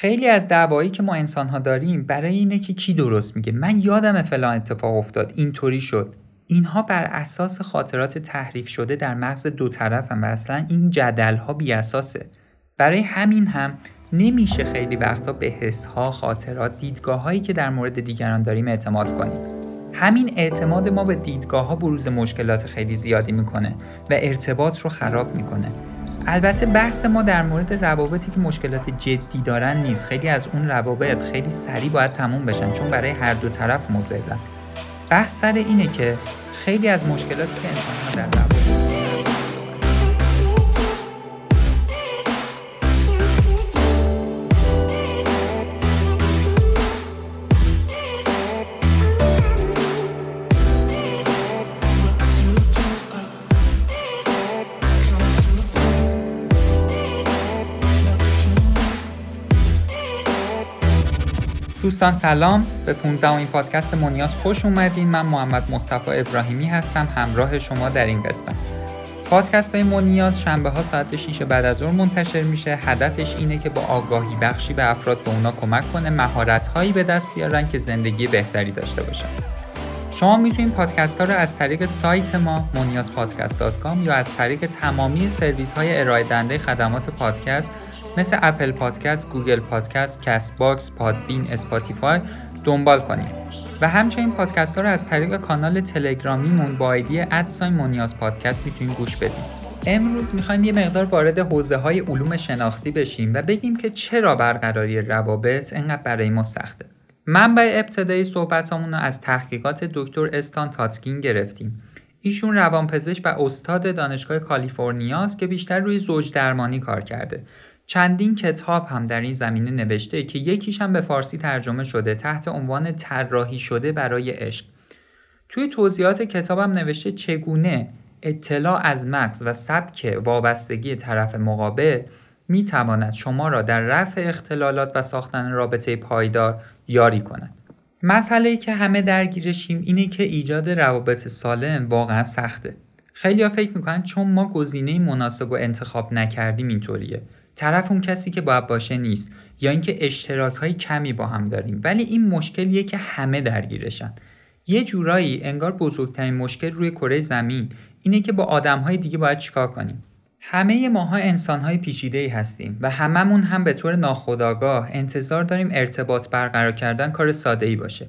خیلی از دعوایی که ما انسان ها داریم برای اینه که کی درست میگه. من یادم فلان اتفاق افتاد. اینطوری شد. اینها بر اساس خاطرات تحریف شده در مغز دو طرفن و اصلا این جدل ها بی اساسه. برای همین هم نمیشه خیلی وقتا به حس ها خاطرات دیدگاه هایی که در مورد دیگران داریم اعتماد کنیم. همین اعتماد ما به دیدگاه ها بروز مشکلات خیلی زیادی می‌کنه و ارتباط رو خراب می‌کنه. البته بحث ما در مورد روابطی که مشکلات جدی دارن نیست. خیلی از اون روابط خیلی سریع باید تموم بشن چون برای هر دو طرف مضرن بحث سر اینه که خیلی از مشکلاتی که انسانها در روابط دوستان سلام. به 15 این پادکست مونیاز خوش اومدین. من محمد مصطفی ابراهیمی هستم همراه شما در این قسمت. پادکست های مونیاز شنبه ها ساعت 6 بعد از ظهر منتشر میشه. هدفش اینه که با آگاهی بخشی به افراد به اونا کمک کنه مهارت هایی به دست بیارن که زندگی بهتری داشته باشن. شما می‌تونید پادکست ها رو از طریق سایت ما پادکست یا از طریق تمامی سرویس های ارائه دهنده خدمات پادکست مثل Apple Podcast، Google Podcast، Castbox، Podbean، Spotify دنبال کنید و همچنین پادکست ها رو از طریق کانال تلگرامیمون با ID at sign مونیاز پادکست می‌تونید گوش بدید. امروز می‌خوایم یه مقدار وارد حوزه های علوم شناختی بشیم و بگیم که چرا برقراری روابط انقدر برای ما سخته. منبع ابتدایی صحبتامون رو از تحقیقات دکتر Stan Tatkin گرفتیم. ایشون روانپزشک و استاد دانشگاه کالیفرنیاست که بیشتر روی زوج درمانی کار کرده چندین کتاب هم در این زمینه نوشته که یکیش هم به فارسی ترجمه شده تحت عنوان طراحی شده برای عشق توی توضیحات کتابم نوشته چگونه اطلاع از مغز و سبک وابستگی طرف مقابل می تواند شما را در رفع اختلالات و ساختن رابطه پایدار یاری کند. مسئله ای که همه درگیرشیم اینه که ایجاد روابط سالم واقعا سخته. خیلی ها فکر می‌کنن چون ما گزینه مناسب و انتخاب نکردیم اینطوریه. طرف اون کسی که باید باشه نیست یا اینکه اشتراک های کمی با هم داریم. ولی این مشکلیه که همه درگیرشن. یه جورایی انگار بزرگترین مشکل روی کره زمین اینه که با آدم های دیگه باید چیکار کنیم؟ همه ماها انسان های پیچیده ای هستیم و هممون هم به طور ناخودآگاه انتظار داریم ارتباط برقرار کردن کار ساده ای باشه.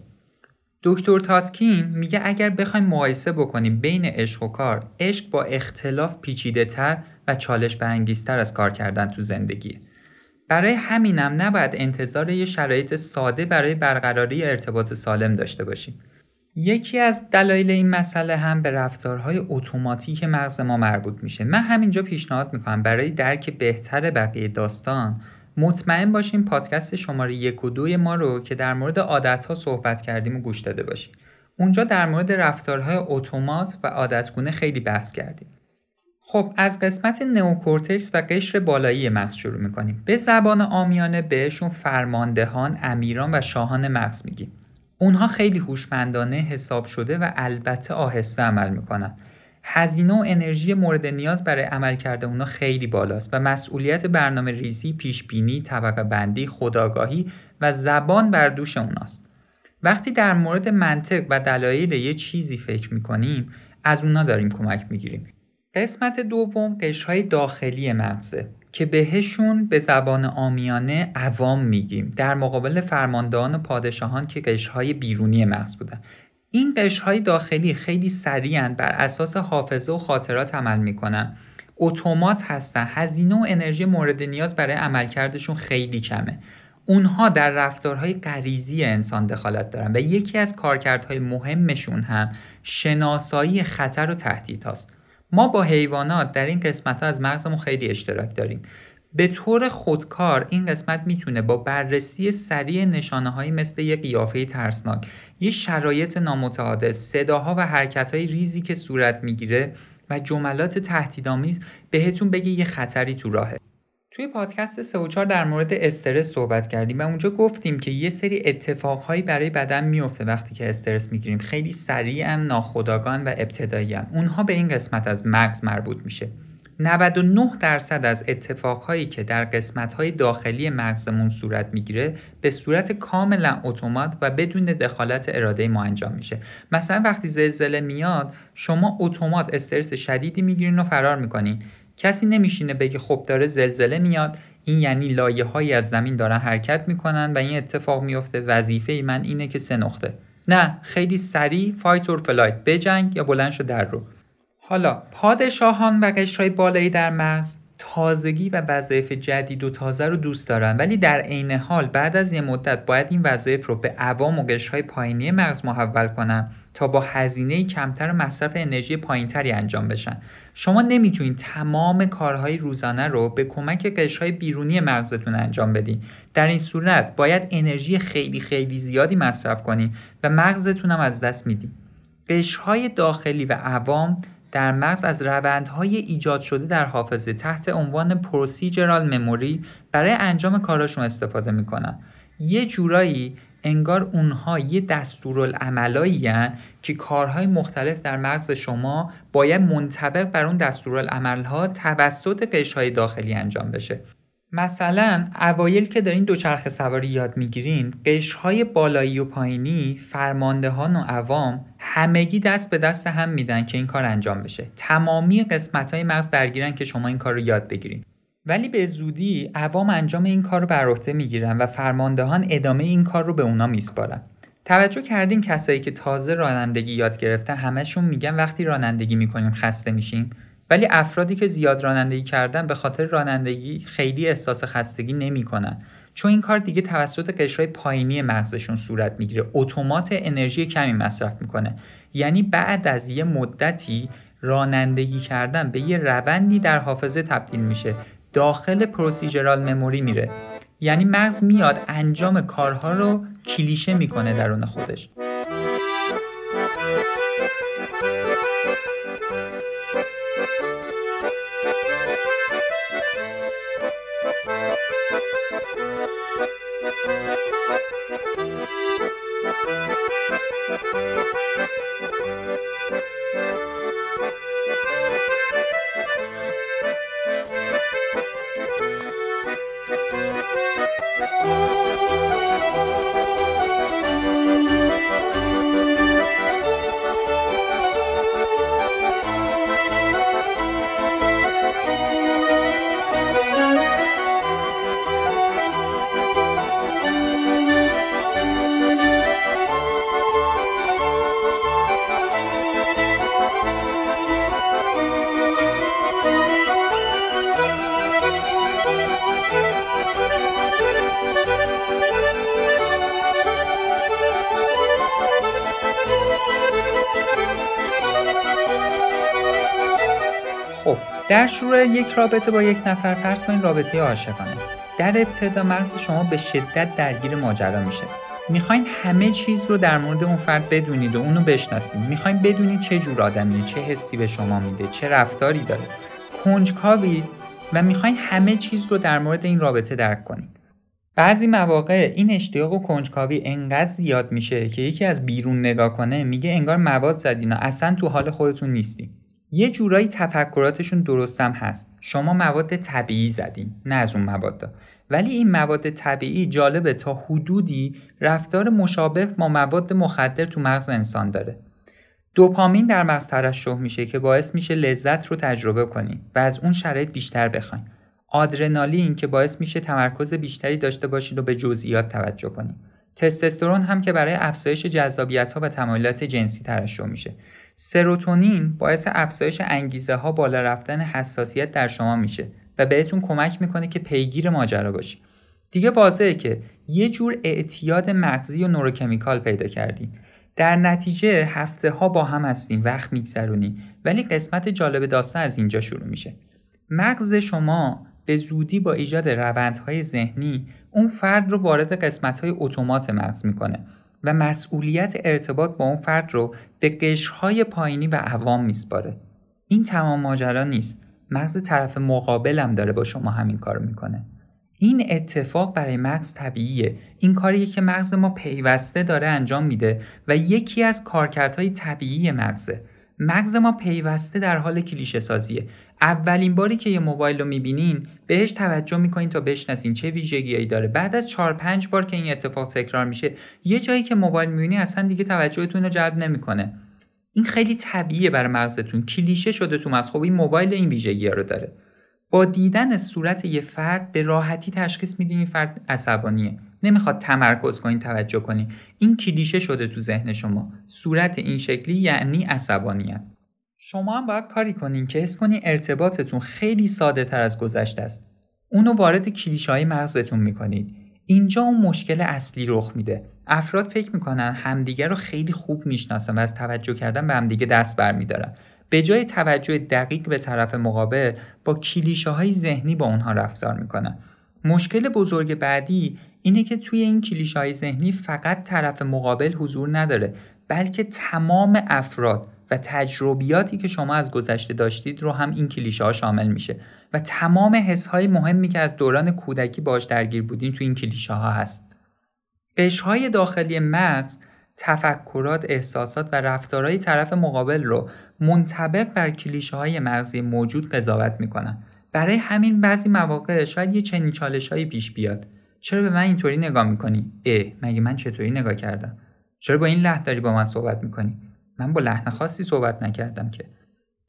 دکتر تاتکین میگه اگر بخوایم مقایسه بکنیم بین عشق و کار عشق با اختلاف پیچیده تر و چالش برانگیزتر از کار کردن تو زندگی. برای همینم نباید انتظار یه شرایط ساده برای برقراری ارتباط سالم داشته باشیم. یکی از دلایل این مسئله هم به رفتارهای اتوماتیک مغز ما مربوط میشه. من همینجا پیشنهاد می‌کنم برای درک بهتر بقیه داستان مطمئن باشیم پادکست شماره یک و دوی ما رو که در مورد عادتها صحبت کردیم و گوش داده باشیم اونجا در مورد رفتارهای اتومات و عادتگونه خیلی بحث کردیم. خب از قسمت نئوکورتکس و قشر بالایی مغز شروع می‌کنیم به زبان آمیانه بهشون فرماندهان امیران و شاهان مغز میگیم اونها خیلی هوشمندانه حساب شده و البته آهسته عمل می‌کنن هزینه و انرژی مورد نیاز برای عمل کرده اونا خیلی بالاست و مسئولیت برنامه ریزی، پیش بینی، طبقه بندی، خداگاهی و زبان بر دوش اوناست. وقتی در مورد منطق و دلایل یه چیزی فکر می‌کنیم از اونا داریم کمک می‌گیریم. قسمت دوم قشرهای داخلی مغزه که بهشون به زبان آمیانه عوام میگیم. در مقابل فرماندهان و پادشاهان که قشرهای بیرونی مغز بودن. این قشرهای داخلی خیلی سریعن بر اساس حافظه و خاطرات عمل می‌کنن. اتومات هستن هزینه و انرژی مورد نیاز برای عملکردشون خیلی کمه. اونها در رفتارهای غریزی انسان دخالت دارن و یکی از کارکردهای مهمشون هم شناسایی خطر و تهدید هاست ما با حیوانات در این قسمت ها از مغزمون خیلی اشتراک داریم. به طور خودکار این قسمت می‌تونه با بررسی سریع نشانه هایی مثل یک قیافه ترسناک یه شرایط نامتعادل صداها و حرکت های ریزی که صورت می‌گیره و جملات تهدیدآمیز بهتون بگه یه خطری تو راهه. توی پادکست 3 و 4 در مورد استرس صحبت کردیم و اونجا گفتیم که یه سری اتفاقهایی برای بدن میفته وقتی که استرس می‌گیریم. خیلی سریعا ناخودآگاه و ابتدایی اونها به این قسمت از مغز مربوط میشه. 99 درصد از اتفاقهایی که در قسمتهای داخلی مغزمون صورت می‌گیره به صورت کاملا اتومات و بدون دخالت اراده ما انجام میشه. مثلا وقتی زلزله میاد شما اتومات استرس شدیدی می‌گیرین و فرار می‌کنین. کسی نمیشینه بگه خب داره زلزله میاد. این یعنی لایه هایی از زمین دارن حرکت می‌کنن و این اتفاق میفته وظیفه من اینه که سه نقطه. نه خیلی سریع fight or flight بجنگ یا بلند شو در رو. حالا پادشاهان و قشرهای بالایی در مغز تازگی و وظایف جدید و تازه رو دوست دارن. ولی در عین حال بعد از یه مدت باید این وظایف رو به عوام و قشرهای پایینی مغز محول کنن. تا با هزینه کمتر و مصرف انرژی پایینتری انجام بشن. شما نمی‌تونید تمام کارهای روزانه رو به کمک قشرهای بیرونی مغزتون انجام بدین. در این صورت باید انرژی خیلی خیلی زیادی مصرف کنین و مغزتون هم از دست میدین. قشرهای داخلی و عوام در مغز از روندهای ایجاد شده در حافظه تحت عنوان پروسیجرال مموری برای انجام کاراشون استفاده می‌کنن. یه جورایی انگار اونها یه دستورالعملایی که کارهای مختلف در مغز شما باید منطبق بر اون دستورالعملها توسط قشرهای داخلی انجام بشه. مثلا اوایل که دارین دوچرخه سواری یاد می‌گیرین قشرهای بالایی و پایینی فرماندهان و عوام همگی دست به دست هم میدن که این کار انجام بشه. تمامی قسمت های مغز درگیرن که شما این کار رو یاد بگیرین. ولی به زودی عوام انجام این کار رو بر عهده می‌گیرن و فرماندهان ادامه این کار رو به اونا میسپارن. توجه کردین کسایی که تازه رانندگی یاد گرفتن همشون میگن وقتی رانندگی می‌کنیم خسته میشیم. ولی افرادی که زیاد رانندگی کردن به خاطر رانندگی خیلی احساس خستگی نمی‌کنن. چون این کار دیگه توسط قشرهای پایینی مغزشون صورت می‌گیره. اتومات انرژی کمی مصرف می‌کنه. یعنی بعد از یه مدتی رانندگی کردن به یه روندی در حافظه تبدیل میشه. داخل پروسیجرال مموری میره. یعنی مغز میاد انجام کارها رو کلیشه می‌کنه درون خودش. در شروع یک رابطه با یک نفر فرض کنید رابطه عاشقانه. در ابتدا مغز شما به شدت درگیر ماجرا میشه. می‌خواین همه چیز رو در مورد اون فرد بدونید و اونو بشناسید. می‌خواین بدونید چه جور آدمیه چه حسی به شما میده چه رفتاری داره. کنجکاوید و می‌خواین همه چیز رو در مورد این رابطه درک کنید. بعضی مواقع این اشتیاق و کنجکاوی انقدر زیاد میشه که یکی از بیرون نگاه کنه میگه انگار مواد زدین اصلا تو حال خودتون نیستیم یه جورایی تفکراتشون درستم هست. شما مواد طبیعی زدین نه از اون مواد. ولی این مواد طبیعی جالبه تا حدودی رفتار مشابه با مواد مخدر تو مغز انسان داره. دوپامین در مغز ترشح میشه که باعث میشه لذت رو تجربه کنین و از اون شرایط بیشتر بخواین. آدرنالین که باعث میشه تمرکز بیشتری داشته باشید و به جزئیات توجه کنید تستوسترون هم که برای افزایش جذابیت ها و تمایلات جنسی ترشح میشه. سروتونین باعث افزایش انگیزه ها بالا رفتن حساسیت در شما میشه و بهتون کمک می‌کنه که پیگیر ماجرا باشی. دیگه واضحه که یه جور اعتیاد مغزی و نوروکمیکال پیدا کردین. در نتیجه هفته ها با هم هستیم وقت میگذرونیم ولی قسمت جالب داستان از اینجا شروع میشه. مغز شما به زودی با ایجاد روندهای ذهنی اون فرد رو وارد قسمتهای اتومات مغز می‌کنه و مسئولیت ارتباط با اون فرد رو به قشرهای پایینی و عوام میسپاره. این تمام ماجرا نیست. مغز طرف مقابلم داره با شما همین کار می‌کنه. این اتفاق برای مغز طبیعیه. این کاریه که مغز ما پیوسته داره انجام میده و یکی از کارکردهای طبیعی مغزه. مغز ما پیوسته در حال کلیشه سازیه. اولین باری که یه موبایل رو می‌بینین بهش توجه می‌کنین تا بشناسین چه ویژگیهایی داره. بعد از 4 5 بار که این اتفاق تکرار میشه یه جایی که موبایل می‌بینی اصلا دیگه توجهتون رو جلب نمی‌کنه. این خیلی طبیعیه برای مغزتون. کلیشه شده تو مغز. خب این موبایل این ویژگی رو داره. با دیدن صورت یه فرد به راحتی تشخیص میدین این فرد عصبانیه. نمی‌خواد تمرکز کنین توجه کنین این کلیشه شده تو ذهن شما. صورت این شکلی یعنی عصبانیت. شما هم باید کاری کنین که حس کنین ارتباطتون خیلی ساده تر از گذشته است. اونو وارد کلیشه های مغزتون می‌کنید. اینجا اون مشکل اصلی رخ میده. افراد فکر می‌کنن همدیگه رو خیلی خوب می‌شناسن و از توجه کردن به همدیگه دست برمیدارن. به جای توجه دقیق به طرف مقابل با کلیشه های ذهنی با اونها رفتار می‌کنن. مشکل بزرگ بعدی اینه که توی این کلیشه های ذهنی فقط طرف مقابل حضور نداره بلکه تمام افراد و تجربیاتی که شما از گذشته داشتید رو هم این کلیشه ها شامل میشه و تمام حس های مهمی که از دوران کودکی باش درگیر بودین تو این کلیشه ها هست قشهای داخلی مغز تفکرات، احساسات و رفتارهای طرف مقابل رو منطبق بر کلیشه های مغزی موجود قضاوت می‌کنن. برای همین بعضی مواقع شاید یه چنین چالشهایی پیش بیاد. چرا به من اینطوری نگاه می‌کنی؟ اه مگه من چطوری نگاه کردم؟ چرا با این لحن داری با من صحبت می‌کنی؟ من با لحن خاصی صحبت نکردم که.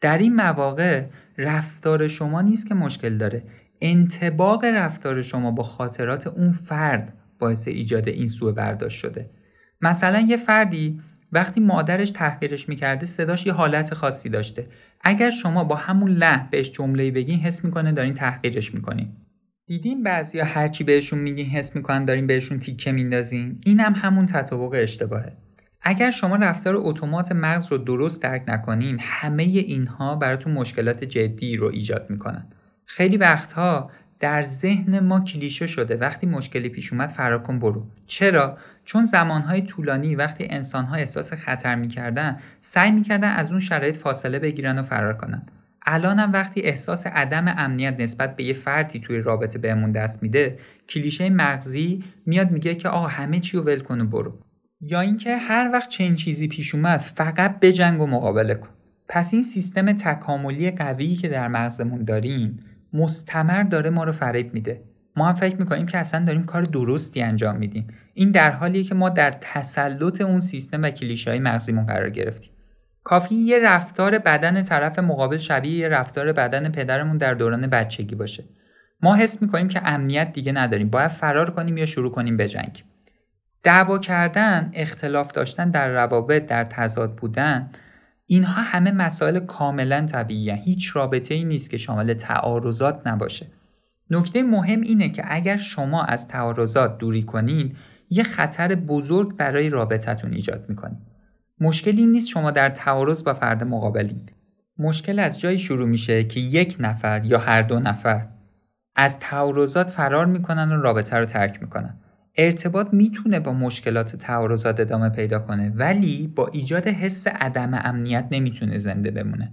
در این مواقع رفتار شما نیست که مشکل داره. انتباق رفتار شما با خاطرات اون فرد باعث ایجاد این سوء برداشت شده. مثلا یه فردی وقتی مادرش تحقیرش می‌کرده صداش یه حالت خاصی داشته اگر شما با همون لحن بهش جمله بگین حس می‌کنه دارین تحقیرش می‌کنین دیدین بعضیا هرچی بهشون میگین حس می‌کنن دارین بهشون تیکه میندازین. این هم همون تطابق اشتباهه. اگر شما رفتار اتومات مغز رو درست درک نکنین همه اینها براتون مشکلات جدی رو ایجاد می‌کنن. خیلی وقتها در ذهن ما کلیشه شده. وقتی مشکلی پیش اومد فرار کن برو. چرا؟ چون زمانهای طولانی وقتی انسانها احساس خطر می‌کردن سعی می‌کردن از اون شرایط فاصله بگیرن و فرار کنن. الانم وقتی احساس عدم امنیت نسبت به یه فردی توی رابطه بهمون دست میده کلیشه مغزی میاد میگه که آقا همه چی رو ول کن و برو. یا اینکه هر وقت چنین چیزی پیش اومد فقط بجنگ و مقابله کن. پس این سیستم تکاملی قویی که در مغزمون داریم مستمر داره ما رو فریب میده. ما هم فکر می‌کنیم که اصلا داریم کار درستی انجام میدیم. این در حالیه که ما در تسلط اون سیستم و کلیشه های مغزیمون قرار گرفتیم. کافی یه رفتار بدن طرف مقابل شبیه یه رفتار بدن پدرمون در دوران بچگی باشه. ما حس می‌کنیم که امنیت دیگه نداریم. باید فرار کنیم یا شروع کنیم به جنگ. دعوا کردن اختلاف داشتن در روابط در تضاد بودن اینها همه مسائل کاملا طبیعی هیچ رابطه ای نیست که شامل تعارضات نباشه. نکته مهم اینه که اگر شما از تعارضات دوری کنین یه خطر بزرگ برای رابطتون ایجاد می‌کنین مشکلی نیست شما در تعارض با فرد مقابلید. مشکل از جایی شروع میشه که یک نفر یا هر دو نفر از تعارضات فرار می‌کنن و رابطه رو ترک می‌کنن. ارتباط می‌تونه با مشکلات تعارضات ادامه پیدا کنه ولی با ایجاد حس عدم امنیت نمی‌تونه زنده بمونه.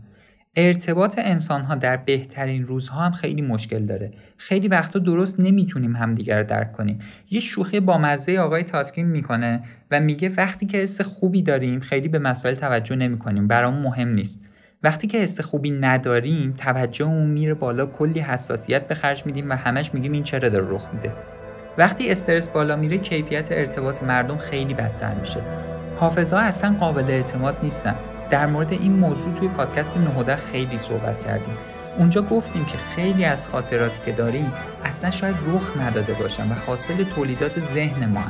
ارتباط انسان ها در بهترین روزها هم خیلی مشکل داره. خیلی وقتا درست نمی‌تونیم همدیگر درک کنیم. یه شوخی با مزه آقای تاتکین می‌کنه و میگه وقتی که حس خوبی داریم خیلی به مسائل توجه نمی‌کنیم. برامون مهم نیست. وقتی که حس خوبی نداریم توجهمون میره بالا کلی حساسیت به خرج میدیم و همش میگیم این چرا داره رخ میده. وقتی استرس بالا میره کیفیت ارتباط مردم خیلی بدتر میشه. حافظه اصلا قابل اعتماد نیستن. در مورد این موضوع توی پادکست نهوده خیلی صحبت کردیم. اونجا گفتیم که خیلی از خاطراتی که داریم اصلا شاید رخ نداده باشن و حاصل تولیدات ذهن ما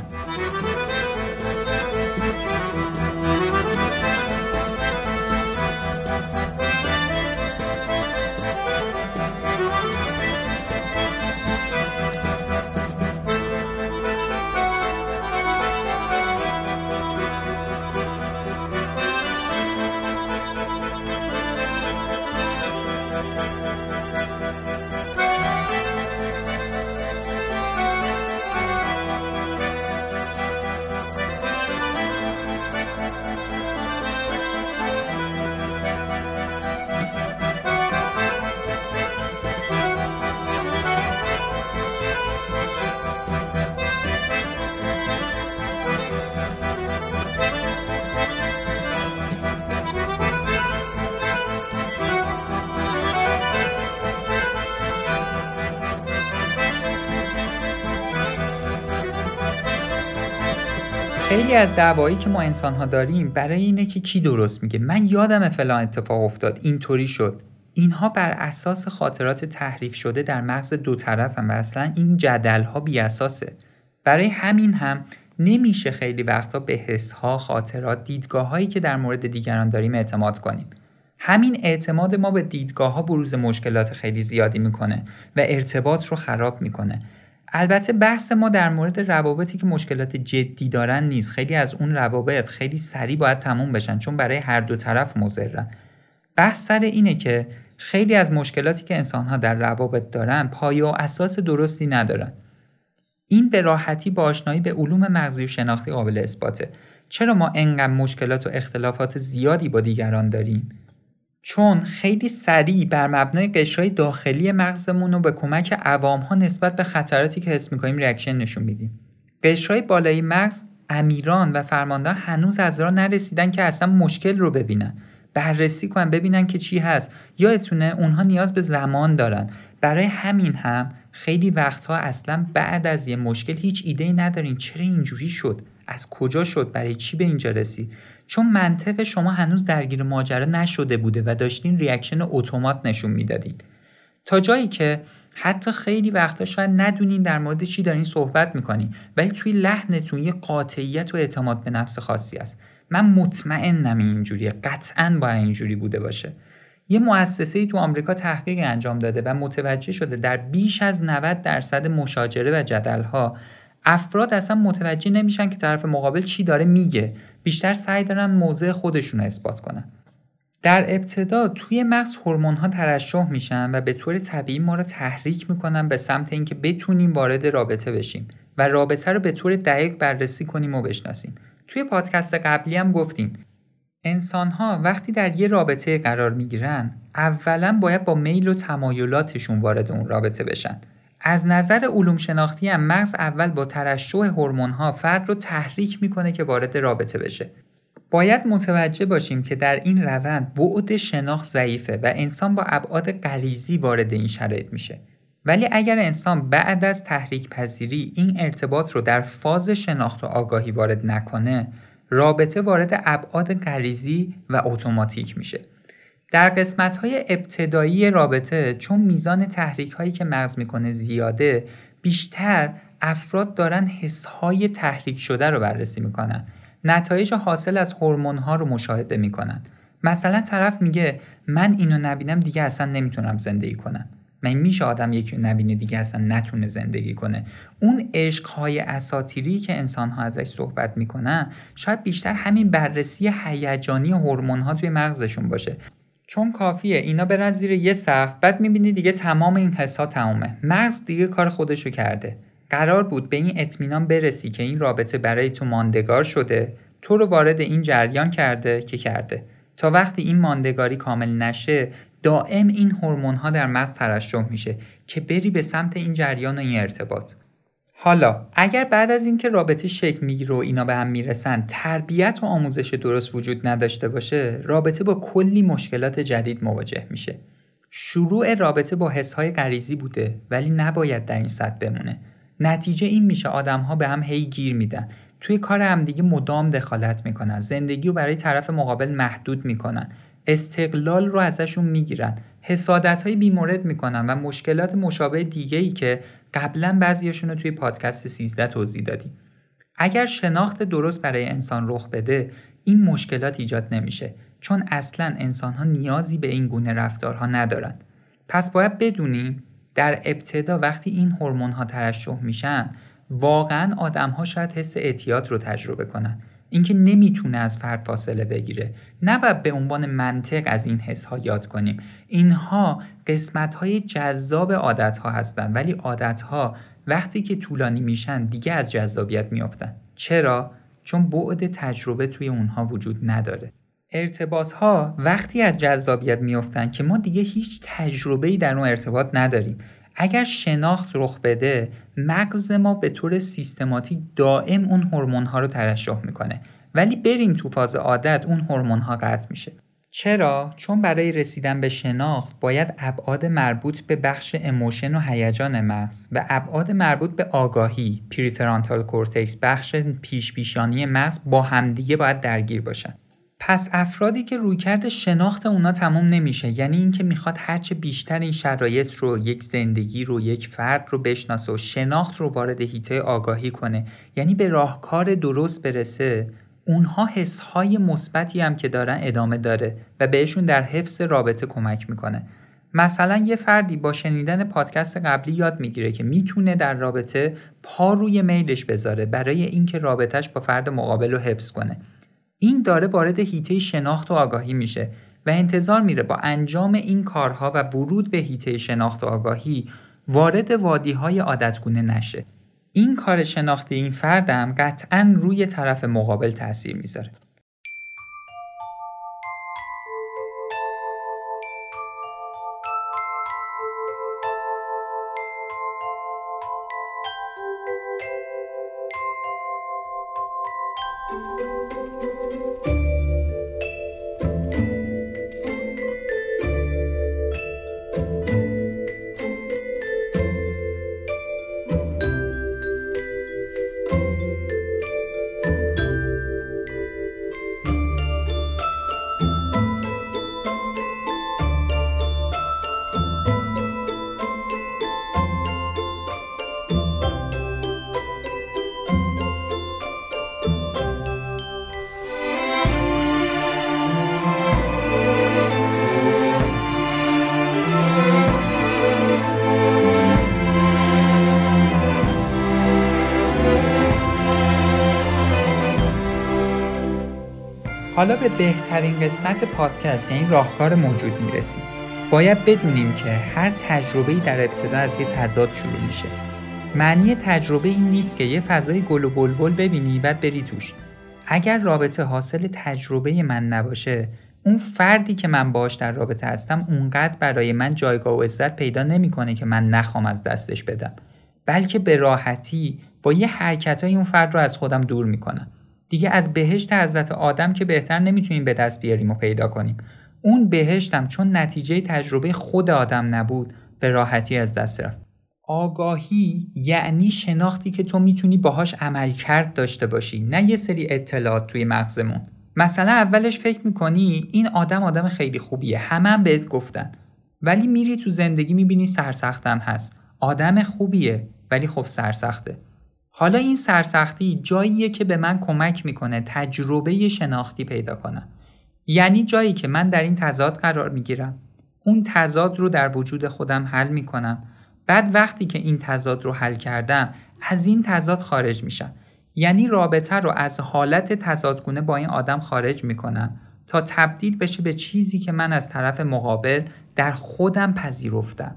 خیلی از دعوایی که ما انسان ها داریم برای اینه که کی درست میگه. من یادم فلان اتفاق افتاد اینطوری شد. اینها بر اساس خاطرات تحریف شده در مغز دو طرف هم و اصلا این جدل ها بی اساسه. برای همین هم نمیشه خیلی وقتا به حس ها خاطرات دیدگاه هایی که در مورد دیگران داریم اعتماد کنیم. همین اعتماد ما به دیدگاه ها بروز مشکلات خیلی زیادی می‌کنه و ارتباط رو خراب می‌کنه. البته بحث ما در مورد روابطی که مشکلات جدی دارن نیست. خیلی از اون روابط خیلی سریع باید تموم بشن چون برای هر دو طرف مضرن. بحث سر اینه که خیلی از مشکلاتی که انسانها در روابط دارن پایه و اساس درستی ندارن. این به راحتی با آشنایی به علوم مغزی و شناختی قابل اثباته. چرا ما انقدر مشکلات و اختلافات زیادی با دیگران داریم؟ چون خیلی سریع بر مبنای قشرهای داخلی مغزمون و به کمک عوام ها نسبت به خطراتی که حس می‌کنیم ریاکشن نشون میدیم. قشرهای بالایی مغز امیران و فرماندهان هنوز از راه نرسیدن که اصلا مشکل رو ببینن. بررسی کنن ببینن که چی هست. یادتونه اونها نیاز به زمان دارن. برای همین هم خیلی وقتها اصلا بعد از یه مشکل هیچ ایده ای ندارین چرا اینجوری شد؟ از کجا شد؟ برای چی به اینجا رسید؟ چون منطق شما هنوز درگیر ماجرا نشده بوده و داشتین ریاکشن اتومات نشون می‌دادین تا جایی که حتی خیلی وقتا شاید ندونین در مورد چی دارین صحبت می‌کنین ولی توی لحنتون یه قاطعیت و اعتماد به نفس خاصی است من مطمئنم اینجوریه قطعا با اینجوری بوده باشه. یه مؤسسه تو آمریکا تحقیق انجام داده و متوجه شده در بیش از 90 درصد مشاجره و جدلها افراد اصلا متوجه نمیشن که طرف مقابل چی داره میگه. بیشتر سعی دارن موضع خودشون اثبات کنن. در ابتدا توی مغز هورمون ها ترشح میشن و به طور طبیعی ما رو تحریک می‌کنن به سمت اینکه بتونیم وارد رابطه بشیم و رابطه رو به طور دقیق بررسی کنیم و بشناسیم. توی پادکست قبلی هم گفتیم انسان ها وقتی در یه رابطه قرار می‌گیرن اولا باید با میل و تمایلاتشون وارد اون رابطه بشن. از نظر علوم شناختی هم مغز اول با ترشح هورمون ها فرد رو تحریک می‌کنه که وارد رابطه بشه. باید متوجه باشیم که در این روند بعد شناخت ضعیفه و انسان با ابعاد غریزی وارد این شرایط میشه. ولی اگر انسان بعد از تحریک پذیری این ارتباط رو در فاز شناخت و آگاهی وارد نکنه رابطه وارد ابعاد غریزی و اتوماتیک میشه. در قسمت های ابتدایی رابطه چون میزان تحریک هایی که مغز می‌کنه زیاده بیشتر افراد دارن حس های تحریک شده رو بررسی می‌کنن. نتایج حاصل از هورمون ها رو مشاهده می‌کنن. مثلا طرف میگه من اینو نبینم دیگه اصلا نمی‌تونم زندگی کنم. من میشه آدم یکی نبینه دیگه اصلا نتونه زندگی کنه. اون عشقهای اساتیری که انسان ها ازش صحبت می‌کنن شاید بیشتر همین بررسی هیجانی هورمون ها توی مغزشون باشه. چون کافیه. اینا برن زیر یه سقف. بعد می‌بینی دیگه تمام این حسا تمومه. مغز دیگه کار خودشو کرده. قرار بود به این اطمینان برسی که این رابطه برای تو ماندگار شده. تو رو وارد این جریان کرده که کرده. تا وقتی این ماندگاری کامل نشه دائم این هورمون ها در مغز ترشح میشه که بری به سمت این جریان و این ارتباط. حالا اگر بعد از اینکه رابطه شکل می‌گیره و اینا به هم می‌رسن تربیت و آموزش درست وجود نداشته باشه رابطه با کلی مشکلات جدید مواجه میشه. شروع رابطه با حسهای غریزی بوده ولی نباید در این سطح بمونه. نتیجه این میشه آدم ها به هم هی گیر میدن. توی کار همدیگه مدام دخالت می‌کنن. زندگی رو برای طرف مقابل محدود می‌کنن. استقلال رو ازشون می‌گیرن. حسادت های بیمورد می‌کنن و مشکلات مشابه دیگه ای که قبلا بعضیشون رو توی پادکست 13 توضیح دادیم. اگر شناخت درست برای انسان رخ بده این مشکلات ایجاد نمیشه چون اصلا انسان ها نیازی به این گونه رفتارها ندارن. پس باید بدونیم در ابتدا وقتی این هورمون ها ترشح میشن واقعا آدم ها شاید حس اعتیاد رو تجربه کنن. اینکه نمی‌تونه از فرد فاصله بگیره. نباید به عنوان منطق از این حس ها یاد کنیم. اینها قسمت های جذاب عادت ها هستند ولی عادت ها وقتی که طولانی میشن دیگه از جذابیت میافتن. چرا؟ چون بعد تجربه توی اونها وجود نداره. ارتباط ها وقتی از جذابیت میافتن که ما دیگه هیچ تجربه‌ای در اون ارتباط نداریم. اگر شناخت رخ بده مغز ما به طور سیستماتیک دائم اون هورمون ها رو ترشح می‌کنه ولی بریم تو فاز عادت اون هورمون ها قطع میشه چرا؟ چون برای رسیدن به شناخت باید ابعاد مربوط به بخش emotion و هیجان مغز و ابعاد مربوط به آگاهی prefrontal cortex بخش پیش پیشانی مغز با همدیگه باید درگیر باشن. پس افرادی که رویکرد شناخت اونا تمام نمیشه. یعنی اینکه می‌خواد هرچه بیشتر این شرایط رو یک زندگی رو یک فرد رو بشناسه و شناخت رو وارد هیته آگاهی کنه. یعنی به راهکار درست برسه اونها حسهای مثبتی هم که دارن ادامه داره و بهشون در حفظ رابطه کمک می‌کنه. مثلا یه فردی با شنیدن پادکست قبلی یاد می‌گیره که می‌تونه در رابطه پا روی میلش بذاره برای اینکه رابطهش با فرد مقابل رو حفظ کنه. این داره وارد هیته شناخت و آگاهی میشه و انتظار میره با انجام این کارها و ورود به هیته شناخت و آگاهی وارد وادی های عادتگونه نشه. این کار شناختی این فردم قطعا روی طرف مقابل تاثیر می‌ذاره. حالا به بهترین قسمت پادکست یعنی راهکار موجود می‌رسیم. باید بدونیم که هر تجربه در ابتدا از یه تضاد شروع میشه. معنی تجربه این نیست که یه فضای گل و بلبل ببینی بعد بری توش. اگر رابطه حاصل تجربه من نباشه اون فردی که من باش در رابطه هستم اونقدر برای من جایگاه و عزت پیدا نمی‌کنه که من نخوام از دستش بدم. بلکه به راحتی با یه حرکت های اون فرد رو از خودم دور می‌کنم. دیگه از بهشت حضرت آدم که بهتر نمی‌تونیم به دست بیاریم و پیدا کنیم. اون بهشتم چون نتیجه تجربه خود آدم نبود به راحتی از دست رفت. آگاهی یعنی شناختی که تو می‌تونی باهاش عمل کرد داشته باشی نه یه سری اطلاعات توی مغزمون. مثلا اولش فکر می‌کنی این آدم آدم خیلی خوبیه همه هم بهت گفتن. ولی میری تو زندگی می‌بینی سرسختم هست. آدم خوبیه ولی خب سرسخته. حالا این سرسختی جاییه که به من کمک می‌کنه تجربه شناختی پیدا کنم. یعنی جایی که من در این تضاد قرار می‌گیرم. اون تضاد رو در وجود خودم حل می‌کنم. بعد وقتی که این تضاد رو حل کردم از این تضاد خارج میشم. یعنی رابطه رو از حالت تضادگونه با این آدم خارج می‌کنم تا تبدیل بشه به چیزی که من از طرف مقابل در خودم پذیرفتم.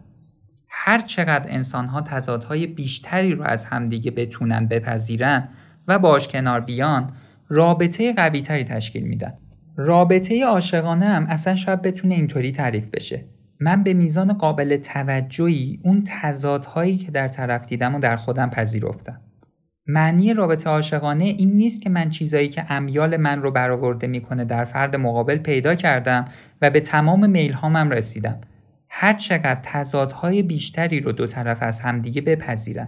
هر چقدر انسان ها تضادهای بیشتری رو از همدیگه بتونن بپذیرن و باش کنار بیان رابطه قوی تری تشکیل میدن. رابطه عاشقانه هم اصلا شاید بتونه اینطوری تعریف بشه. من به میزان قابل توجهی اون تضادهایی که در طرف دیدم و در خودم پذیرفتم. معنی رابطه عاشقانه این نیست که من چیزایی که امیال من رو برآورده می‌کنه در فرد مقابل پیدا کردم و به تمام میل هامم رسیدم. هر چقدر تضادهای بیشتری رو دو طرف از همدیگه بپذیرن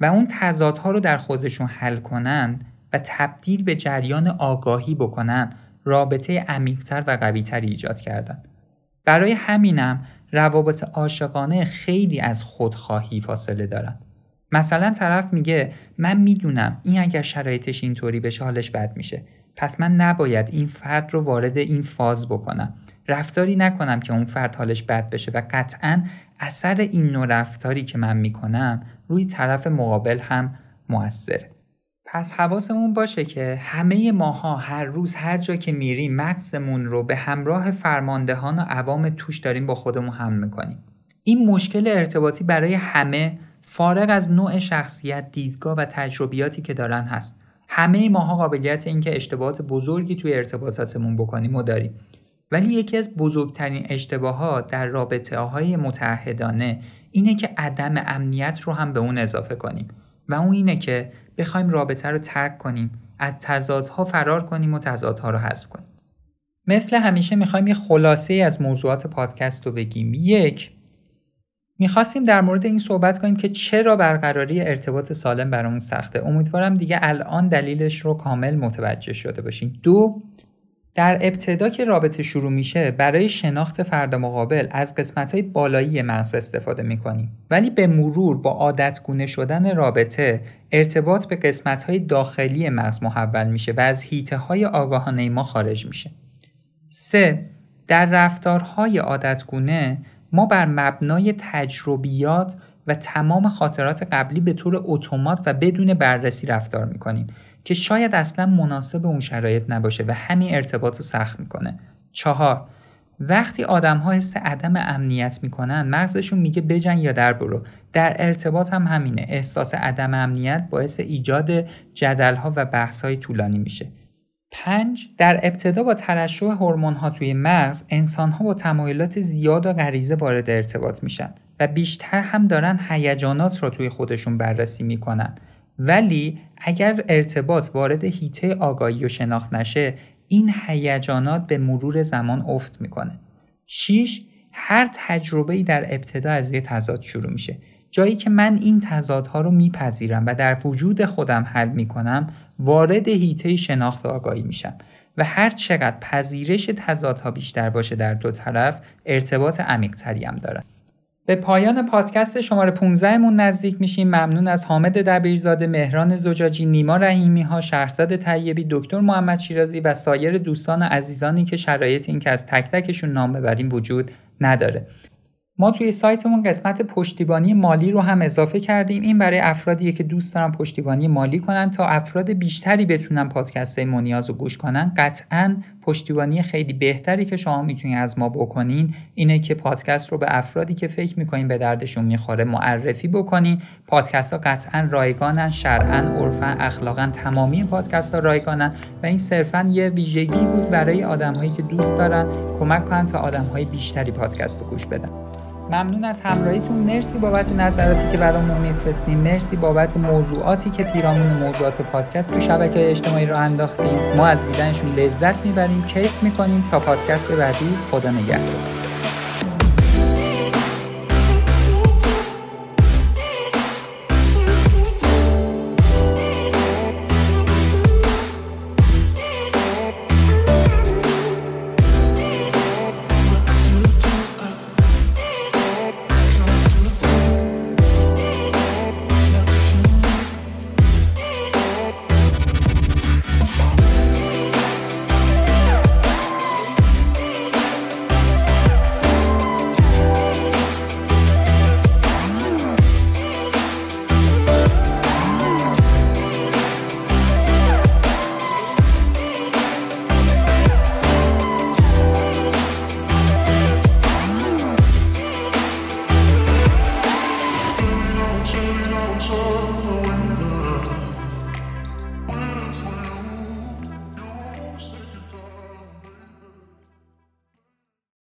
و اون تضادها رو در خودشون حل کنن و تبدیل به جریان آگاهی بکنن رابطه عمیقتر و قویتری ایجاد کردن. برای همینم روابط عاشقانه خیلی از خودخواهی فاصله دارن. مثلا طرف میگه من می‌دونم این اگر شرایطش اینطوری بشه حالش بد میشه. پس من نباید این فرد رو وارد این فاز بکنم. رفتاری نکنم که اون فرد حالش بد بشه و قطعا اثر این نوع رفتاری که من می‌کنم روی طرف مقابل هم موثره. پس حواسمون باشه که همه ماها هر روز هر جا که میریم مغزمون رو به همراه فرماندهان و عوام توش داریم با خودمون هم می‌کنیم. این مشکل ارتباطی برای همه فارغ از نوع شخصیت دیدگاه و تجربیاتی که دارن هست. همه ماها قابلیت اینکه اشتباهات بزرگی توی ارتباطاتمون بکنیم و داریم. ولی یکی از بزرگترین اشتباهات در رابطه های متحدانه اینه که عدم امنیت رو هم به اون اضافه کنیم و اون اینه که بخوایم رابطه رو ترک کنیم از تضادها فرار کنیم و تضادها رو حذف کنیم. مثل همیشه می‌خوایم یه خلاصه از موضوعات پادکست رو بگیم. یک می‌خواستیم در مورد این صحبت کنیم که چرا برقراری ارتباط سالم برامون سخته. امیدوارم دیگه الان دلیلش رو کامل متوجه شده باشین. دو در ابتدا که رابطه شروع میشه برای شناخت فرد مقابل از قسمت های بالایی مغز استفاده می‌کنیم ولی به مرور با عادتگونه شدن رابطه ارتباط به قسمت های داخلی مغز محول میشه و از هیته های آگاهانه ما خارج میشه 3. در رفتارهای عادتگونه ما بر مبنای تجربیات و تمام خاطرات قبلی به طور اتومات و بدون بررسی رفتار می‌کنیم که شاید اصلا مناسب اون شرایط نباشه و همین ارتباط رو سخت می‌کنه. چهار وقتی آدم ها حس عدم امنیت می‌کنن مغزشون میگه بجن یا در برو. در ارتباط هم همینه. احساس عدم امنیت باعث ایجاد جدل ها و بحث های طولانی میشه. پنج در ابتدا با ترشح هورمون ها توی مغز انسان ها با تمایلات زیاد و غریزه وارد ارتباط میشن و بیشتر هم دارن هیجانات رو توی خودشون بررسی می‌کنن. ولی اگر ارتباط وارد هیته آگاهی و شناخت نشه این هیجانات به مرور زمان افت می‌کنه. 6 هر تجربه در ابتدا از یه تضاد شروع میشه. جایی که من این تضادها رو میپذیرم و در وجود خودم حل می‌کنم وارد هیته شناخت و آگاهی میشم و هر چقدر پذیرش تضادها بیشتر باشه در دو طرف ارتباط عمیق هم دارن به پایان پادکست شماره 15 مون نزدیک میشیم. ممنون از حامد دبیرزاده مهران زجاجی نیما رحیمی ها شهرزاد طیبی دکتر محمد شیرازی و سایر دوستان و عزیزانی که شرایط این که از تک تکشون نام ببریم وجود نداره. ما توی سایتمون قسمت پشتیبانی مالی رو هم اضافه کردیم. این برای افرادیه که دوست دارن پشتیبانی مالی کنن تا افراد بیشتری بتونن پادکست مونیاز رو گوش کنن. قطعا پشتیبانی خیلی بهتری که شما می‌تونید از ما بکنین اینه که پادکست رو به افرادی که فکر می‌کنین به دردشون می‌خوره معرفی بکنین. پادکست ها قطعا رایگانن شرعا عرفا اخلاقا تمامی پادکست ها رایگانن و این صرفا یه ویژگی بود برای آدم هایی که دوست دارن کمک کنن تا آدم های بیشتری پادکست رو گوش بدن. ممنون از همراهیتون. مرسی بابت نظراتی که برامون میفرستین. مرسی بابت موضوعاتی که پیرامون موضوعات پادکست تو شبکه اجتماعی رو انداختیم ما از دیدنشون لذت می‌بریم. کیف می‌کنیم تا پادکست بعدی. خدا نگهدار.